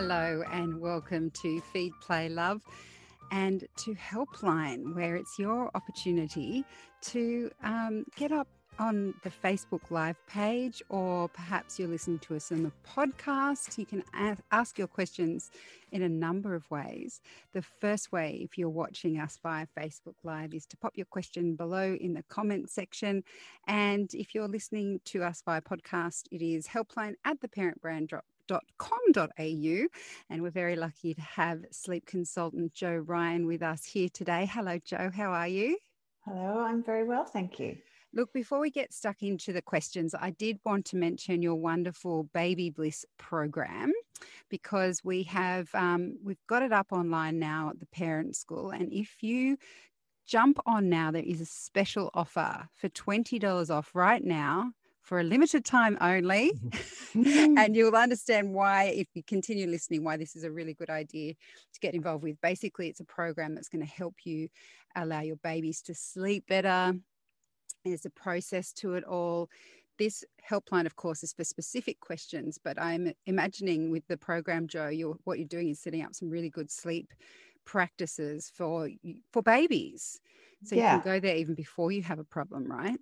Hello, and welcome to Feed, Play, Love and to Helpline, where it's your opportunity to um, get up on the Facebook Live page, or perhaps you're listening to us on the podcast. You can ask your questions in a number of ways. The first way, if you're watching us via Facebook Live, is to pop your question below in the comment section. And if you're listening to us via podcast, it is helpline at the parent brand sleep.com.au. And we're very lucky to have sleep consultant Jo Ryan with us here today. Hello, Jo. How are you? Hello, I'm very well. Thank you. Look, before we get stuck into the questions, I did want to mention your wonderful BabyBliss program because we have um, we've got it up online now at the parent school, and if you jump on now, there is a special offer for twenty dollars off right now for a limited time only. Mm-hmm. and you'll understand why, if you continue listening, why this is a really good idea to get involved with. Basically, it's a program that's going to help you allow your babies to sleep better. There's a process to it all. This helpline, of course, is for specific questions, but I'm imagining with the program, Jo, you're, what you're doing is setting up some really good sleep practices for for babies so yeah. you can go there even before you have a problem right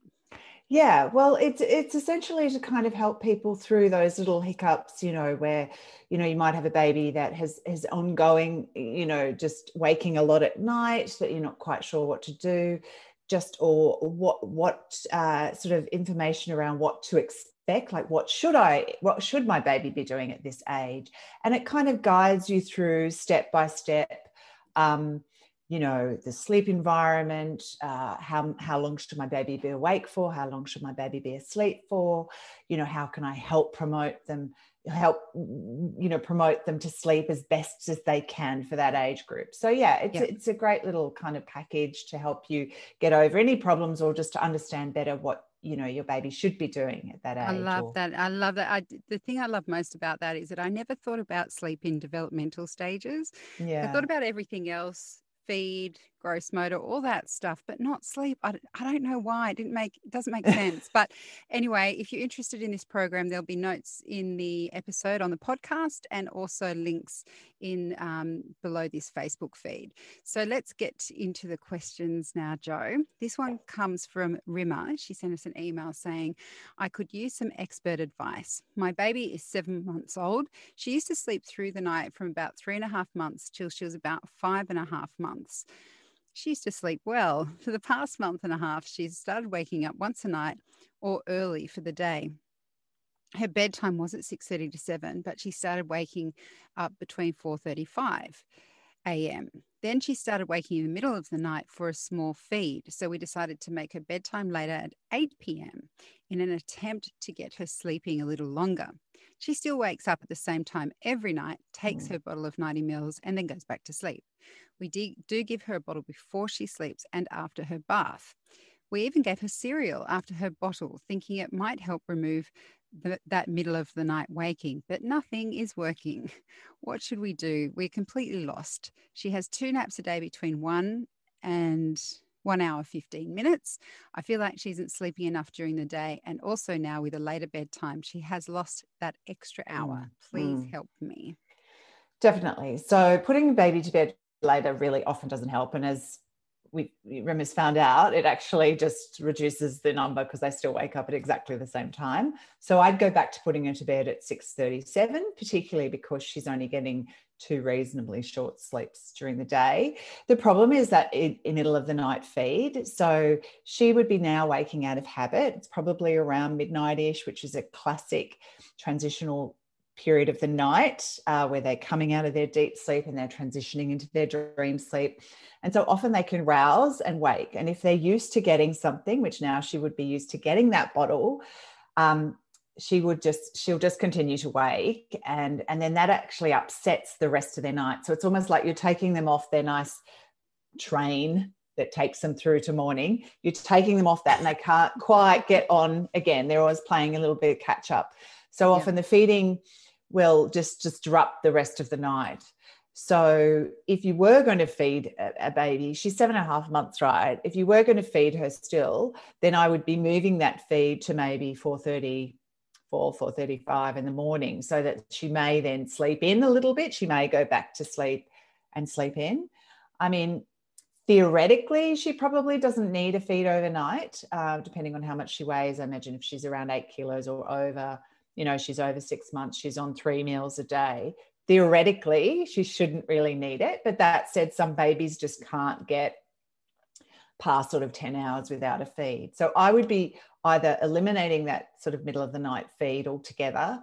yeah, well, it's it's essentially to kind of help people through those little hiccups, you know, where you know you might have a baby that has has ongoing, you know, just waking a lot at night that you're not quite sure what to do, just or what what uh, sort of information around what to expect, like what should I, what should my baby be doing at this age, and it kind of guides you through step by step. Um, you know the sleep environment uh, how, how long should my baby be awake for how long should my baby be asleep for you know how can i help promote them help you know promote them to sleep as best as they can for that age group so yeah it's, it's a great little kind of package to help you get over any problems or just to understand better what you know your baby should be doing at that age. I love or... that. I love that. I, the thing I love most about that is that I never thought about sleep in developmental stages. Yeah, I thought about everything else feed, gross motor, all that stuff, but not sleep. I, I don't know why. It didn't make it doesn't make sense. But anyway, if you're interested in this program, there'll be notes in the episode on the podcast and also links in um, below this Facebook feed. So let's get into the questions now, Jo. This one comes from Rima. She sent us an email saying, I could use some expert advice. My baby is seven months old. She used to sleep through the night from about three and a half months till she was about five and a half months. She used to sleep well. For the past month and a half, she's started waking up once a night or early for the day. Her bedtime was at 6.30 to 7 but she started waking up between 4.35 a.m then she started waking in the middle of the night for a small feed. So we decided to make her bedtime later at 8 p.m in an attempt to get her sleeping a little longer. She still wakes up at the same time every night takes mm. her bottle of 90 mils and then goes back to sleep we do give her a bottle before she sleeps and after her bath we even gave her cereal after her bottle, thinking it might help remove the, that middle of the night waking, but nothing is working. What should we do? We're completely lost. She has two naps a day between one and one hour, 15 minutes. I feel like she isn't sleeping enough during the day. And also now with a later bedtime, she has lost that extra hour. Mm, Please mm. help me. Definitely. So putting the baby to bed later really often doesn't help. And as we Rima's found out it actually just reduces the number because they still wake up at exactly the same time. So I'd go back to putting her to bed at 6:37, particularly because she's only getting two reasonably short sleeps during the day. The problem is that in, in middle of the night feed, so she would be now waking out of habit. It's probably around midnight-ish, which is a classic transitional period of the night uh, where they're coming out of their deep sleep and they're transitioning into their dream sleep. And so often they can rouse and wake. And if they're used to getting something, which now she would be used to getting that bottle, um, she would just she'll just continue to wake and and then that actually upsets the rest of their night so it's almost like you're taking them off their nice train that takes them through to morning you're taking them off that and they can't quite get on again they're always playing a little bit of catch up so often yeah. the feeding will just disrupt the rest of the night. So if you were going to feed a, baby, she's seven and a half months, right? If you were going to feed her still, then I would be moving that feed to maybe 4.30, 4 4.35 in the morning so that she may then sleep in a little bit she may go back to sleep and sleep in i mean theoretically she probably doesn't need a feed overnight uh, depending on how much she weighs i imagine if she's around eight kilos or over you know she's over six months she's on three meals a day. Theoretically she shouldn't really need it but that said some babies just can't get past sort of 10 hours without a feed. So i would be either eliminating that sort of middle of the night feed altogether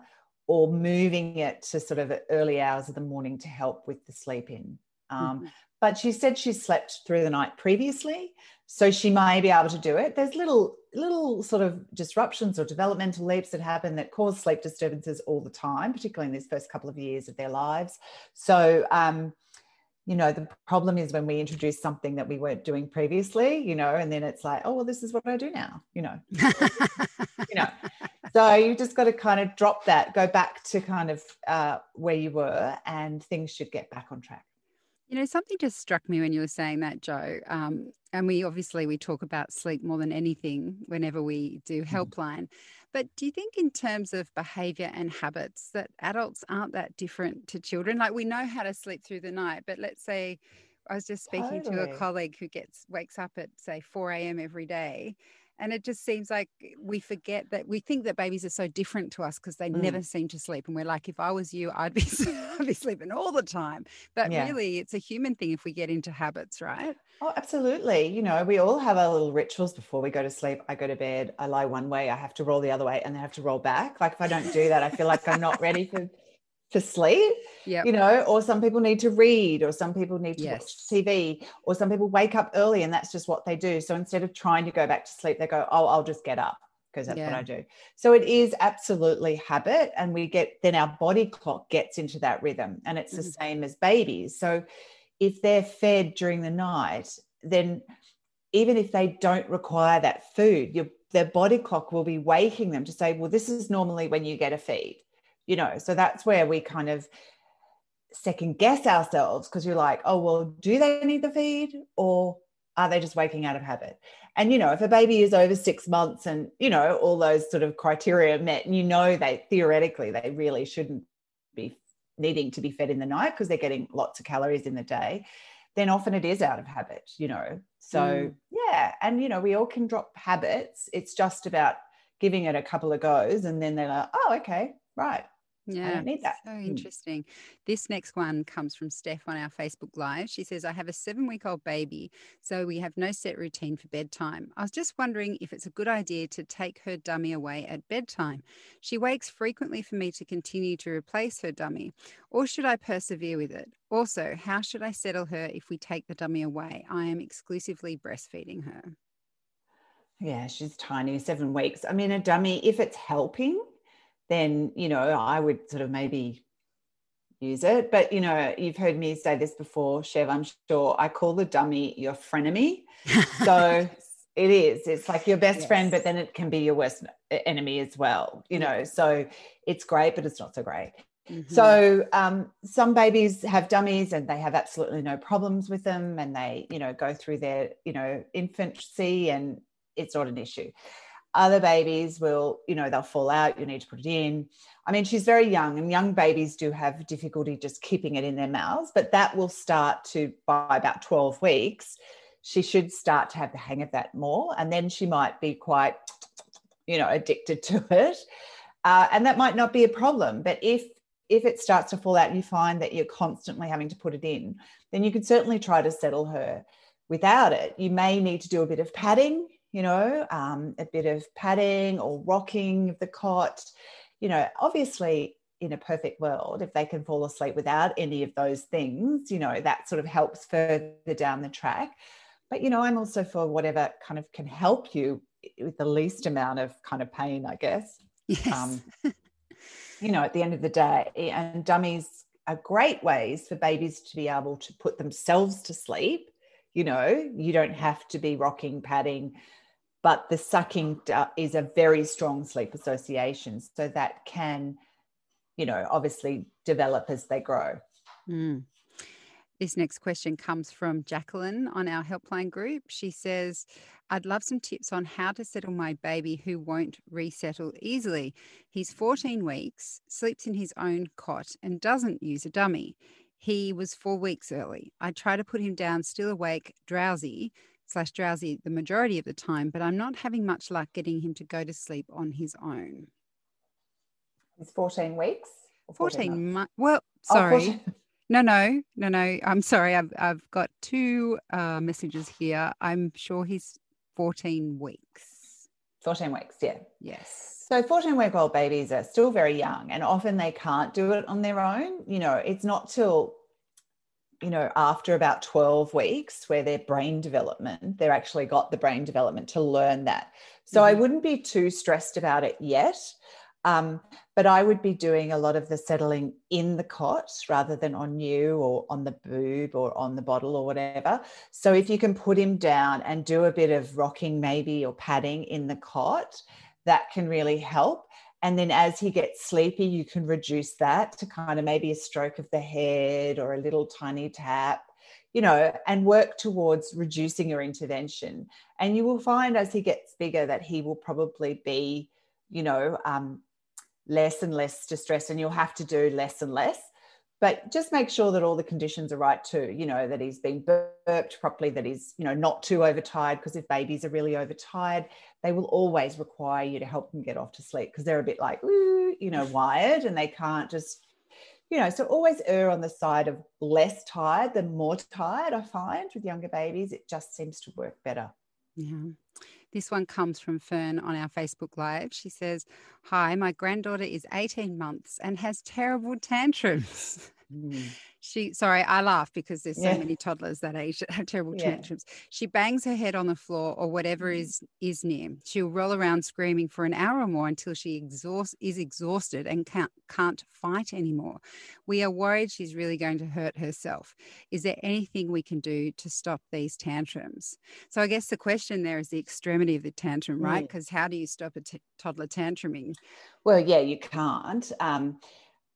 or moving it to sort of early hours of the morning to help with the sleep in. Um, mm-hmm. But she said she slept through the night previously so she may be able to do it. There's little little sort of disruptions or developmental leaps that happen that cause sleep disturbances all the time particularly in these first couple of years of their lives. So um, you know the problem is when we introduce something that we weren't doing previously you know and then it's like oh well this is what i do now you know. You know. So you just got to kind of drop that go back to kind of uh, where you were and things should get back on track you know something just struck me when you were saying that Jo. um, and we obviously we talk about sleep more than anything whenever we do mm-hmm. helpline. But do you think, in terms of behavior and habits, that adults aren't that different to children? Like we know how to sleep through the night, but let's say I was just speaking totally. to a colleague who gets wakes up at say 4 a.m. every day and it just seems like we forget that we think that babies are so different to us because they mm. never seem to sleep. And we're like if i was you i'd be, I'd be sleeping all the time. But yeah. really it's a human thing if we get into habits right? Oh absolutely. You know we all have our little rituals before we go to sleep. I go to bed i lie one way i have to roll the other way and then I have to roll back. Like if i don't do that i feel like i'm not ready for to sleep yeah you know or some people need to read or some people need to yes. watch tv or some people wake up early and that's just what they do so instead of trying to go back to sleep they go oh i'll just get up because that's yeah. what i do so it is absolutely habit and we get then our body clock gets into that rhythm and it's mm-hmm. the same as babies so if they're fed during the night then even if they don't require that food your their body clock will be waking them to say well this is normally when you get a feed you know so that's where we kind of second guess ourselves because you're like oh well do they need the feed or are they just waking out of habit? And you know if a baby is over six months and you know all those sort of criteria met and you know they theoretically they really shouldn't be needing to be fed in the night because they're getting lots of calories in the day then often it is out of habit you know? So mm. yeah and you know we all can drop habits. It's just about giving it a couple of goes and then they're like oh okay right yeah, i need that. So hmm. interesting. This next one comes from Steph on our Facebook Live. She says, I have a seven week old baby, so we have no set routine for bedtime. I was just wondering if it's a good idea to take her dummy away at bedtime. She wakes frequently for me to continue to replace her dummy, or should I persevere with it? Also, how should I settle her if we take the dummy away? I am exclusively breastfeeding her. Yeah, she's tiny, seven weeks. I mean, a dummy, if it's helping, then you know I would sort of maybe use it. But you know, you've heard me say this before, Chev. I'm sure I call the dummy your frenemy. So it is. It's like your best yes. friend, but then it can be your worst enemy as well. You know, so it's great, but it's not so great. Mm-hmm. So um, some babies have dummies and they have absolutely no problems with them, and they you know go through their you know infancy and it's not an issue. Other babies will, you know, they'll fall out. You need to put it in. I mean, she's very young, and young babies do have difficulty just keeping it in their mouths, but that will start to, by about 12 weeks, she should start to have the hang of that more. And then she might be quite, you know, addicted to it. Uh, and that might not be a problem. But if if it starts to fall out and you find that you're constantly having to put it in, then you could certainly try to settle her without it. You may need to do a bit of padding you know, um, a bit of padding or rocking of the cot. You know, obviously, in a perfect world, if they can fall asleep without any of those things, you know, that sort of helps further down the track. But, you know, I'm also for whatever kind of can help you with the least amount of kind of pain, I guess. Yes. Um, you know, at the end of the day, and dummies are great ways for babies to be able to put themselves to sleep. You know, you don't have to be rocking, padding, but the sucking is a very strong sleep association so that can you know obviously develop as they grow mm. This next question comes from Jacqueline on our helpline group. She says, I'd love some tips on how to settle my baby who won't resettle easily. He's 14 weeks, sleeps in his own cot, and doesn't use a dummy. He was four weeks early. I try to put him down, still awake, drowsy slash drowsy the majority of the time, but I'm not having much luck getting him to go to sleep on his own. He's 14 weeks? 14 months. Well, oh, sorry. Oh, no, no, no, no. I'm sorry. I've, I've got two uh, messages here. I'm sure he's 14 weeks. 14 weeks, yeah. Yes. So 14 week old babies are still very young and often they can't do it on their own. You know, it's not till you know, after about 12 weeks where their brain development, they're actually got the brain development to learn that. So mm-hmm. I wouldn't be too stressed about it yet. Um, but I would be doing a lot of the settling in the cot rather than on you or on the boob or on the bottle or whatever. So if you can put him down and do a bit of rocking maybe or padding in the cot, that can really help. And then as he gets sleepy, you can reduce that to kind of maybe a stroke of the head or a little tiny tap, you know, and work towards reducing your intervention. And you will find as he gets bigger that he will probably be, you know, um, less and less distress, and you'll have to do less and less but just make sure that all the conditions are right too you know that he's been burped properly that he's you know not too overtired because if babies are really overtired they will always require you to help them get off to sleep because they're a bit like Ooh, you know wired and they can't just you know so always err on the side of less tired than more tired i find with younger babies. It just seems to work better. Yeah this one comes from Fern on our Facebook Live. She says, Hi, my granddaughter is 18 months and has terrible tantrums. Mm. She, sorry, I laugh because there's so yeah. many toddlers that age that have terrible yeah. tantrums. She bangs her head on the floor or whatever mm. is is near. She'll roll around screaming for an hour or more until she exhaust is exhausted and can't can't fight anymore. We are worried she's really going to hurt herself. Is there anything we can do to stop these tantrums? So I guess the question there is the extremity of the tantrum, right? Because mm. how do you stop a t- toddler tantruming? Well, yeah, you can't. Um,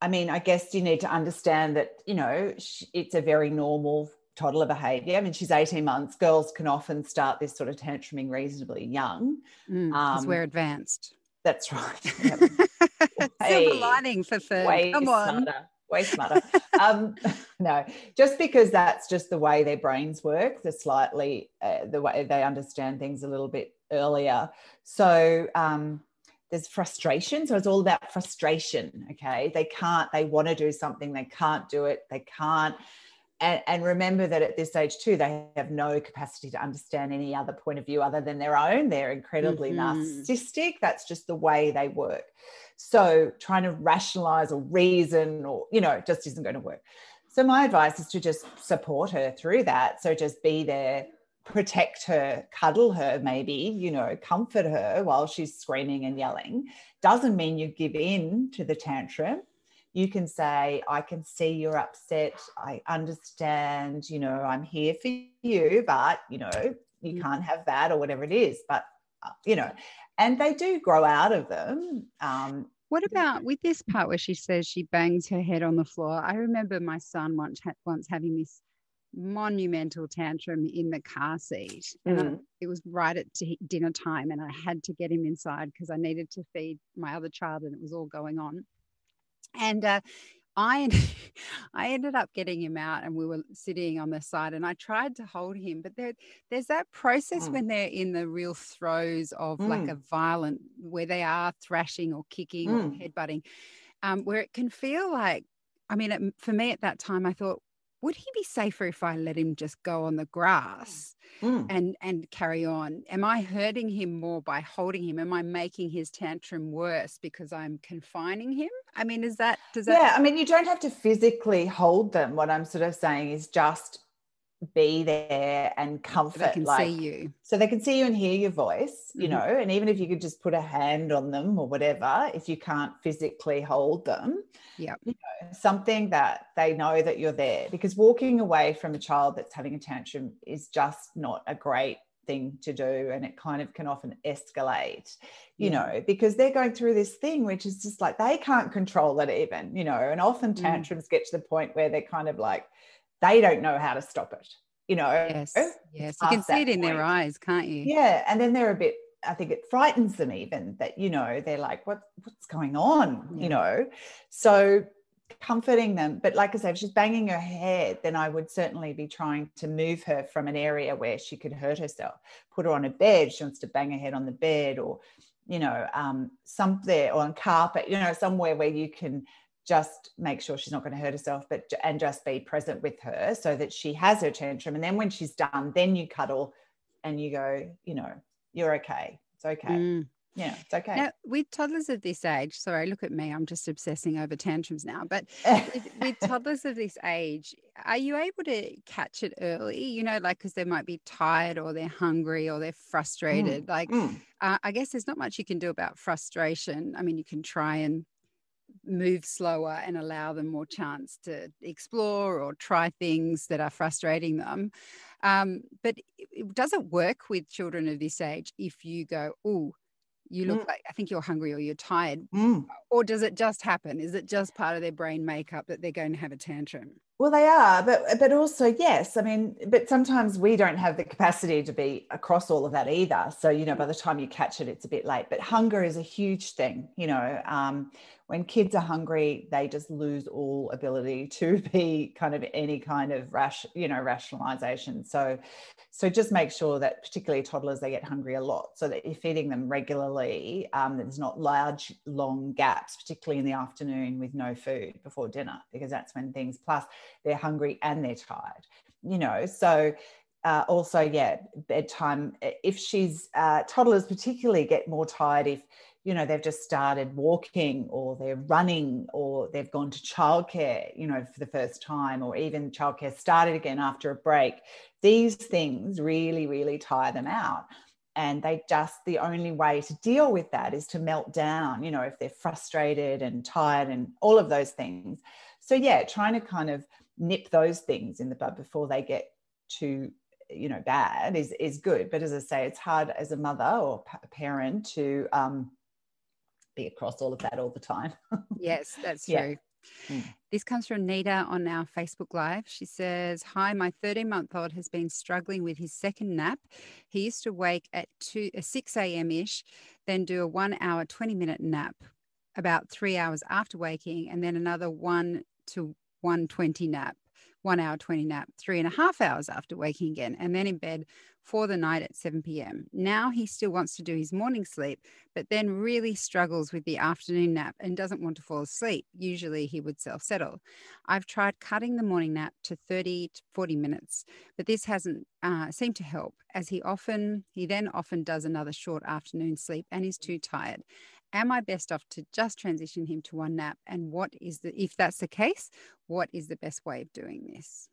I mean, I guess you need to understand that, you know, it's a very normal toddler behavior. I mean, she's 18 months. Girls can often start this sort of tantruming reasonably young. Because mm, um, we're advanced. That's right. Silver lining for Fern. Come on. Smarter, way smarter. um, no, just because that's just the way their brains work, the slightly, uh, the way they understand things a little bit earlier. So, um, there's frustration. So it's all about frustration. Okay. They can't, they want to do something, they can't do it, they can't. And, and, remember that at this age too, they have no capacity to understand any other point of view other than their own. They're incredibly mm-hmm. narcissistic. That's just the way they work. So trying to rationalize or reason or, you know, just isn't going to work. So my advice is to just support her through that. So just be there protect her, cuddle her, maybe, you know, comfort her while she's screaming and yelling, doesn't mean you give in to the tantrum. You can say, I can see you're upset. I understand, you know, I'm here for you, but, you know, you mm. can't have that or whatever it is. But, uh, you know, and they do grow out of them. Um, what about with this part where she says she bangs her head on the floor? I remember my son once once having this monumental tantrum in the car seat. And mm. I, it was right at t- dinner time, and I had to get him inside because I needed to feed my other child, and it was all going on. And uh, I, I ended up getting him out, and we were sitting on the side, and I tried to hold him, but there, there's that process mm. when they're in the real throes of mm. like a violent, where they are thrashing or kicking or mm. headbutting, um, where it can feel like I mean, it, for me at that time, I thought, would he be safer if I let him just go on the grass mm. and and carry on? Am I hurting him more by holding him? Am I making his tantrum worse because I'm confining him? I mean, is that does that? Yeah, I mean, you don't have to physically hold them. What I'm sort of saying is just be there and comfort. They can like, see you. So they can see you and hear your voice, you mm-hmm. know, and even if you could just put a hand on them or whatever, if you can't physically hold them, yeah, you know, something that they know that you're there. Because walking away from a child that's having a tantrum is just not a great thing to do and it kind of can often escalate you yeah. know because they're going through this thing which is just like they can't control it even you know and often mm. tantrums mm. get to the point where they're kind of like they don't know how to stop it you know? Yes yes. You can see it in point. their eyes can't you? Yeah and then they're a bit I think it frightens them even that you know they're like what what's going on? Yeah. you know? So comforting them but like I said if she's banging her head then I would certainly be trying to move her from an area where she could hurt herself put her on a bed she wants to bang her head on the bed or you know um something or on carpet you know somewhere where you can just make sure she's not going to hurt herself but and just be present with her so that she has her tantrum and then when she's done then you cuddle and you go you know you're okay it's okay mm. yeah it's okay now with toddlers of this age sorry look at me i'm just obsessing over tantrums now but with, with toddlers of this age are you able to catch it early you know like because they might be tired or they're hungry or they're frustrated mm. like mm. Uh, i guess there's not much you can do about frustration i mean you can try and move slower and allow them more chance to explore or try things that are frustrating them. Um, but it, does it work with children of this age if you go, oh, you look mm. like I think you're hungry or you're tired? Mm. Or does it just happen? Is it just part of their brain makeup that they're going to have a tantrum? Well, they are, but but also yes. I mean, but sometimes we don't have the capacity to be across all of that either. So you know, by the time you catch it, it's a bit late. But hunger is a huge thing. You know, um, when kids are hungry, they just lose all ability to be kind of any kind of rash, you know, rationalization. So, so just make sure that particularly toddlers they get hungry a lot, so that you're feeding them regularly. Um, there's not large, long gaps, particularly in the afternoon with no food before dinner, because that's when things. Plus, they're hungry and they're tired. You know, so uh, also, yeah, bedtime. If she's uh, toddlers, particularly get more tired if you know they've just started walking or they're running or they've gone to childcare you know for the first time or even childcare started again after a break these things really really tire them out and they just the only way to deal with that is to melt down you know if they're frustrated and tired and all of those things so yeah trying to kind of nip those things in the bud before they get too you know bad is is good but as i say it's hard as a mother or a parent to um be across all of that all the time. yes, that's true. Mm. This comes from Nita on our Facebook Live. She says, Hi, my 13 month old has been struggling with his second nap. He used to wake at 2, uh, 6 a.m. ish, then do a one hour, 20 minute nap about three hours after waking, and then another 1 to 120 nap one hour 20 nap, three and a half hours after waking again, and then in bed for the night at 7 p.m. Now he still wants to do his morning sleep, but then really struggles with the afternoon nap and doesn't want to fall asleep. Usually he would self settle. I've tried cutting the morning nap to 30 to 40 minutes, but this hasn't uh, seemed to help as he often, he then often does another short afternoon sleep and is too tired am I best off to just transition him to one nap? And what is the, if that's the case, what is the best way of doing this?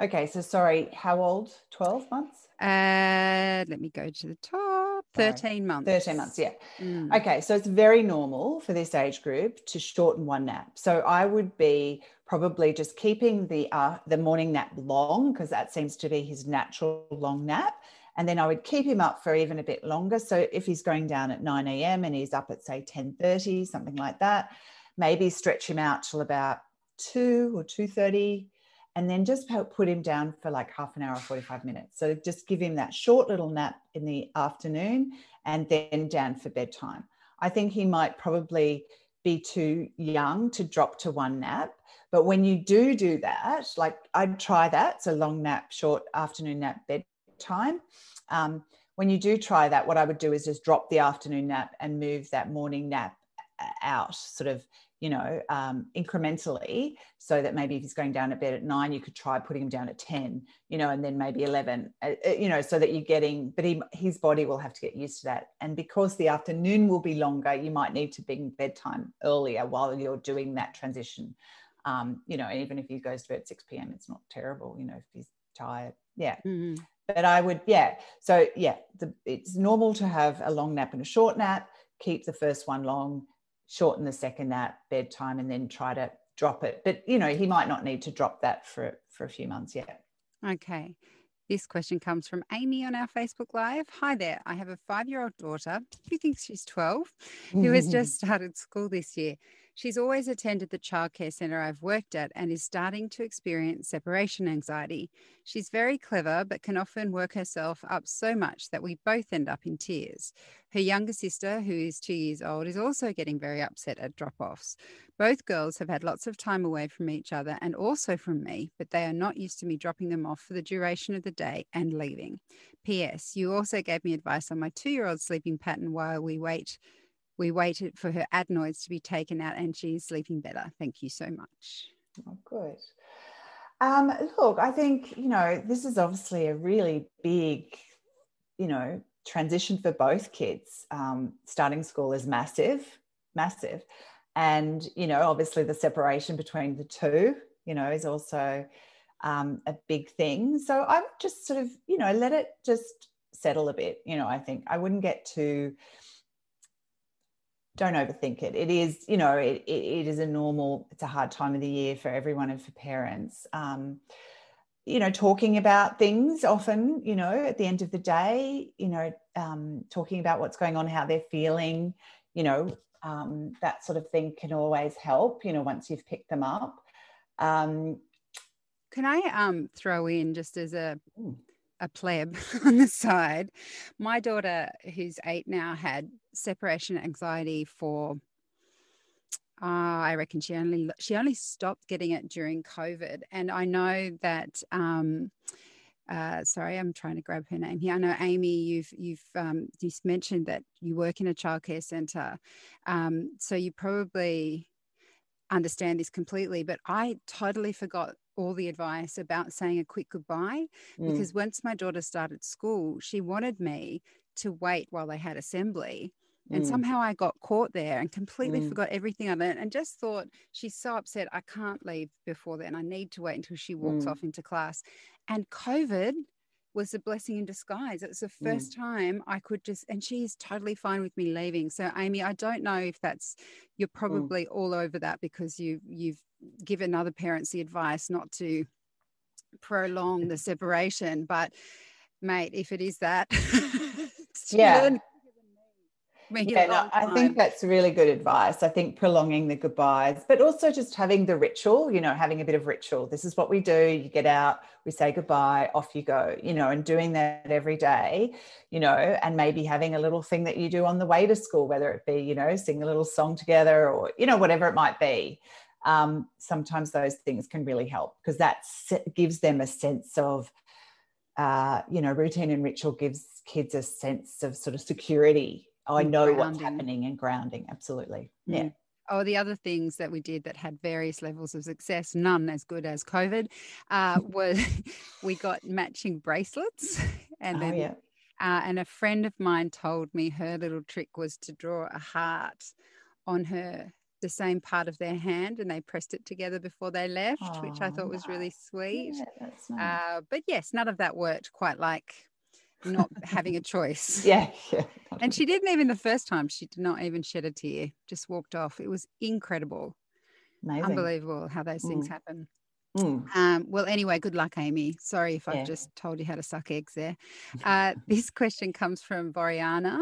Okay, so sorry, how old? 12 months? Uh, let me go to the top. 13 sorry. months. 13 months, yeah. Mm. Okay, so it's very normal for this age group to shorten one nap. So I would be probably just keeping the uh, the morning nap long because that seems to be his natural long nap and then I would keep him up for even a bit longer. So if he's going down at 9 a.m. and he's up at say 10:30, something like that, maybe stretch him out till about 2 or 2:30 and then just put him down for like half an hour or 45 minutes. So just give him that short little nap in the afternoon and then down for bedtime. I think he might probably be too young to drop to one nap. But when you do do that, like I'd try that. So long nap, short afternoon nap, bed time. Um, when you do try that, what I would do is just drop the afternoon nap and move that morning nap uh, out, sort of, you know, um, incrementally, so that maybe if he's going down to bed at nine, you could try putting him down at 10, you know, and then maybe 11, uh, uh, you know, so that you're getting, but he, his body will have to get used to that. And because the afternoon will be longer, you might need to bring bedtime earlier while you're doing that transition. Um, you know, even if he goes to bed at 6 p.m., it's not terrible, you know, if he's tired. Yeah. Mm-hmm but I would, yeah. So yeah, the, it's normal to have a long nap and a short nap. Keep the first one long, shorten the second nap, bedtime, and then try to drop it. But you know, he might not need to drop that for for a few months yet. Okay. This question comes from Amy on our Facebook Live. Hi there. I have a five year old daughter who thinks she's 12, who has just started school this year. She's always attended the childcare centre I've worked at and is starting to experience separation anxiety. She's very clever, but can often work herself up so much that we both end up in tears. Her younger sister, who is two years old, is also getting very upset at drop offs. Both girls have had lots of time away from each other and also from me, but they are not used to me dropping them off for the duration of the day and leaving. P.S. You also gave me advice on my two year old sleeping pattern while we wait we waited for her adenoids to be taken out and she's sleeping better. Thank you so much. Oh, good. Um, look, I think, you know, this is obviously a really big, you know, transition for both kids. Um, starting school is massive, massive. And, you know, obviously the separation between the two, you know, is also um, a big thing. So I would just sort of, you know, let it just settle a bit. You know, I think I wouldn't get too, don't overthink it. It is, you know, it, it, is a normal, it's a hard time of the year for everyone and for parents. Um, you know, talking about things often, you know, at the end of the day, you know, um, talking about what's going on, how they're feeling, you know, um, that sort of thing can always help, you know, once you've picked them up. Um, can I um, throw in just as a a pleb on the side. My daughter, who's eight now, had separation anxiety for. Uh, I reckon she only she only stopped getting it during COVID, and I know that. Um, uh, sorry, I'm trying to grab her name here. I know Amy, you've you've um, you mentioned that you work in a childcare centre, um, so you probably understand this completely. But I totally forgot all the advice about saying a quick goodbye mm. because once my daughter started school, she wanted me to wait while they had assembly. And mm. somehow I got caught there and completely mm. forgot everything I learned and just thought she's so upset. I can't leave before then. I need to wait until she walks mm. off into class. And COVID was a blessing in disguise. It was the mm. first mm. time I could just, and she's totally fine with me leaving. So, Amy, I don't know if that's you're mm. probably mm. all over that because you you've given other parents the advice not to prolong the separation. But, mate, if it is that, yeah me yeah, no, I think that's really good advice. I think prolonging the goodbyes, but also just having the ritual, you know, having a bit of ritual. This is what we do. You get out, we say goodbye, off you go, you know, and doing that every day, you know, and maybe having a little thing that you do on the way to school, whether it be, you know, sing a little song together or, you know, whatever it might be. Um, sometimes those things can really help because that gives them a sense of, uh, you know, routine and ritual gives kids a sense of sort of security I know grounding. what's happening and grounding. Absolutely. Mm. Yeah. Oh, the other things that we did that had various levels of success, none as good as COVID, uh, was we got matching bracelets. And oh, then, yeah. uh, and a friend of mine told me her little trick was to draw a heart on her the same part of their hand and they pressed it together before they left, oh, which I thought was really sweet. Yeah, nice. uh, but yes, none of that worked quite like not having a choice. Yeah, yeah. And she didn't even the first time, she did not even shed a tear, just walked off. It was incredible. Amazing. Unbelievable how those things mm. happen. Mm. Um, well, anyway, good luck, Amy. Sorry if yeah. I've just told you how to suck eggs there. Uh, this question comes from Voriana.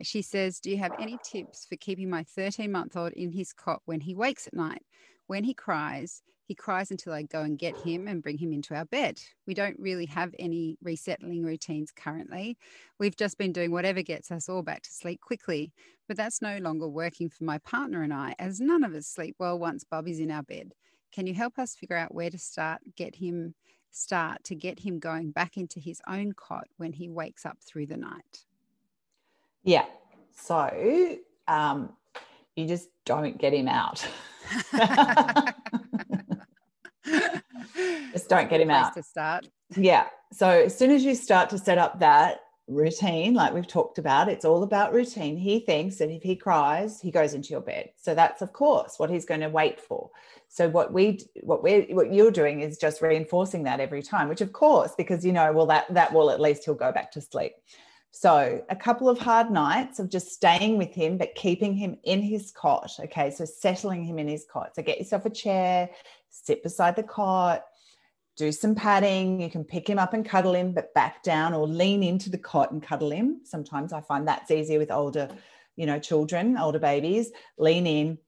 She says, Do you have any tips for keeping my 13 month old in his cot when he wakes at night? When he cries, he cries until I go and get him and bring him into our bed. We don't really have any resettling routines currently. We've just been doing whatever gets us all back to sleep quickly, but that's no longer working for my partner and I, as none of us sleep well once Bubby's in our bed. Can you help us figure out where to start, get him start to get him going back into his own cot when he wakes up through the night? Yeah. So um, you just don't get him out. Just don't get him out. To start. Yeah. So as soon as you start to set up that routine, like we've talked about, it's all about routine. He thinks that if he cries, he goes into your bed. So that's of course what he's going to wait for. So what we what we what you're doing is just reinforcing that every time, which of course, because you know, well, that that will at least he'll go back to sleep. So, a couple of hard nights of just staying with him, but keeping him in his cot. Okay. So, settling him in his cot. So, get yourself a chair, sit beside the cot, do some padding. You can pick him up and cuddle him, but back down or lean into the cot and cuddle him. Sometimes I find that's easier with older, you know, children, older babies. Lean in,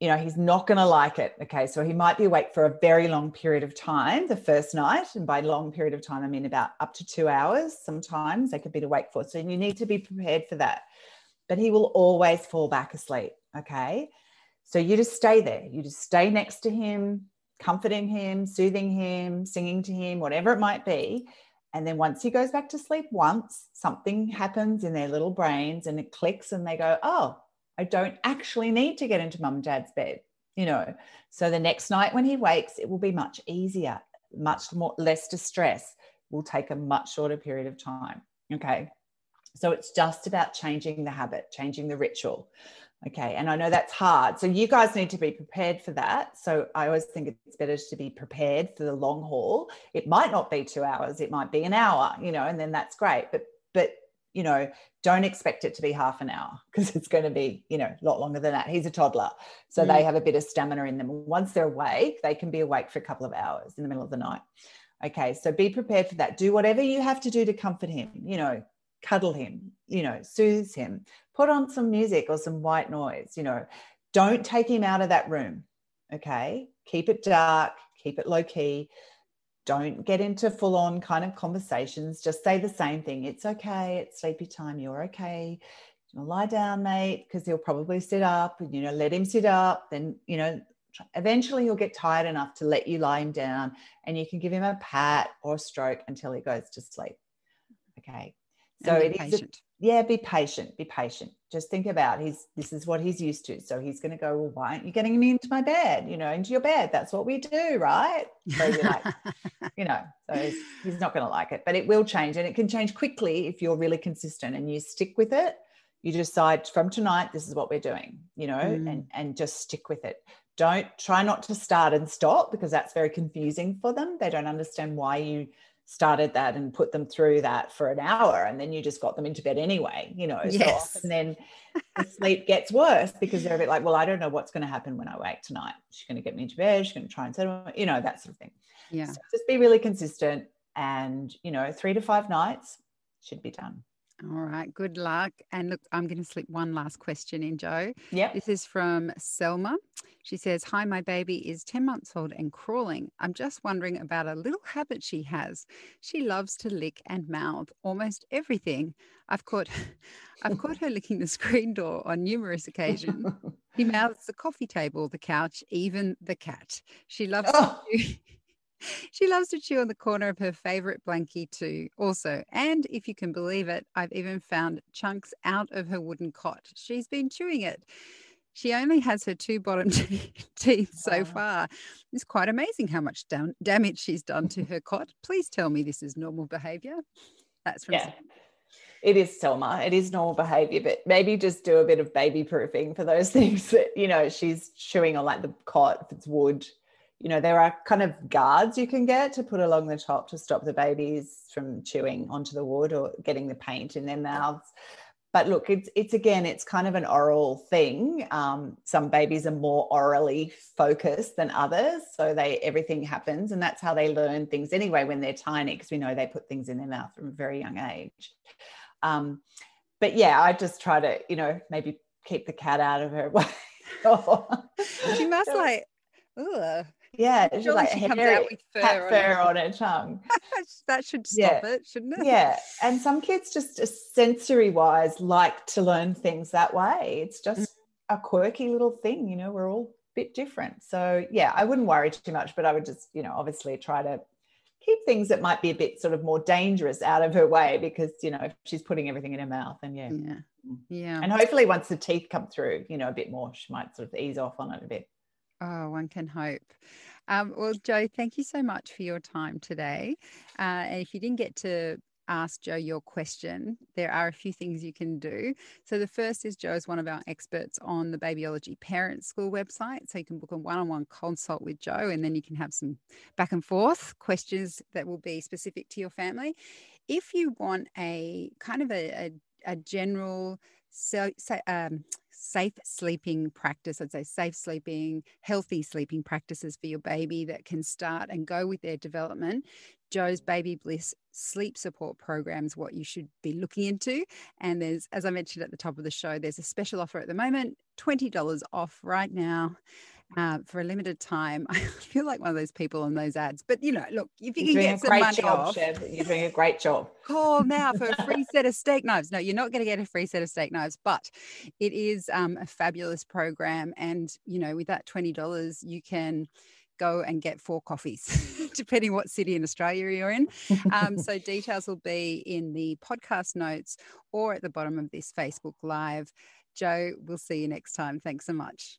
you know, he's not going to like it. Okay. So he might be awake for a very long period of time the first night. And by long period of time, I mean about up to two hours sometimes they could be awake for. So you need to be prepared for that. But he will always fall back asleep. Okay. So you just stay there. You just stay next to him, comforting him, soothing him, singing to him, whatever it might be. And then once he goes back to sleep once, something happens in their little brains and it clicks and they go, oh, I don't actually need to get into mum and dad's bed, you know. So the next night when he wakes, it will be much easier, much more less distress, will take a much shorter period of time. Okay. So it's just about changing the habit, changing the ritual. Okay. And I know that's hard. So you guys need to be prepared for that. So I always think it's better to be prepared for the long haul. It might not be two hours, it might be an hour, you know, and then that's great. But, but, you know, don't expect it to be half an hour because it's going to be, you know, a lot longer than that. He's a toddler. So mm. they have a bit of stamina in them. Once they're awake, they can be awake for a couple of hours in the middle of the night. Okay. So be prepared for that. Do whatever you have to do to comfort him, you know, cuddle him, you know, soothe him, put on some music or some white noise, you know, don't take him out of that room. Okay. Keep it dark, keep it low key. Don't get into full on kind of conversations. Just say the same thing. It's okay. It's sleepy time. You're okay. You'll lie down, mate, because he'll probably sit up and, you know, let him sit up. Then, you know, eventually he'll get tired enough to let you lie him down and you can give him a pat or a stroke until he goes to sleep. Okay. So it is. A, yeah, be patient. Be patient. Just think about he's this is what he's used to. So he's going to go. Well, why aren't you getting me into my bed? You know, into your bed. That's what we do, right? So you're like, you know, so he's, he's not going to like it, but it will change, and it can change quickly if you're really consistent and you stick with it. You decide from tonight, this is what we're doing. You know, mm. and and just stick with it. Don't try not to start and stop because that's very confusing for them. They don't understand why you started that and put them through that for an hour and then you just got them into bed anyway you know yes. so and then the sleep gets worse because they're a bit like well i don't know what's going to happen when i wake tonight. She's going to get me into bed she's going to try and settle you know that sort of thing. Yeah. So just be really consistent and you know three to five nights should be done all right, good luck. And look, I'm going to slip one last question in, Jo. Yeah. This is from Selma. She says, Hi, my baby is 10 months old and crawling. I'm just wondering about a little habit she has. She loves to lick and mouth almost everything. I've caught I've caught her licking the screen door on numerous occasions. He mouths the coffee table, the couch, even the cat. She loves oh. to she loves to chew on the corner of her favorite blankie too, also. And if you can believe it, I've even found chunks out of her wooden cot. She's been chewing it. She only has her two bottom teeth so far. It's quite amazing how much dam- damage she's done to her cot. Please tell me this is normal behavior. That's from yeah. It is Selma. It is normal behavior, but maybe just do a bit of baby proofing for those things that, you know, she's chewing on like the cot if it's wood you know there are kind of guards you can get to put along the top to stop the babies from chewing onto the wood or getting the paint in their mouths. But look it's it's again it's kind of an oral thing. Um, some babies are more orally focused than others so they everything happens and that's how they learn things anyway when they're tiny because we know they put things in their mouth from a very young age. Um, but yeah i just try to you know maybe keep the cat out of her way. She must like Ugh. Yeah, she's like she comes out with fur, on, fur on, her tongue. that should stop yeah. it, shouldn't it? Yeah, and some kids just uh, sensory wise like to learn things that way. It's just mm. a quirky little thing, you know. We're all a bit different, so yeah, I wouldn't worry too much, but I would just, you know, obviously try to keep things that might be a bit sort of more dangerous out of her way because you know if she's putting everything in her mouth and yeah yeah mm. yeah and hopefully once the teeth come through you know a bit more she might sort of ease off on it a bit Oh, one can hope. Um, well, Jo, thank you so much for your time today. Uh, and if you didn't get to ask Jo your question, there are a few things you can do. So the first is Jo is one of our experts on the Babyology Parent School website. So you can book a one-on-one consult with Jo and then you can have some back and forth questions that will be specific to your family. If you want a kind of a, a, a general so, so um, safe sleeping practice. I'd say safe sleeping, healthy sleeping practices for your baby that can start and go with their development. Jo's Baby Bliss sleep support programs, what you should be looking into. And there's, as I mentioned at the top of the show, there's a special offer at the moment $20 off right now uh, for a limited time. I feel like one of those people on those ads, but you know, look, if you you're can get some money job, off, you're doing a great job. Call now for a free set of steak knives. No, you're not going to get a free set of steak knives, but it is um, a fabulous program, and you know, with that twenty dollars, you can go and get four coffees, depending what city in Australia you're in. Um, so details will be in the podcast notes or at the bottom of this Facebook Live. Jo, we'll see you next time. Thanks so much.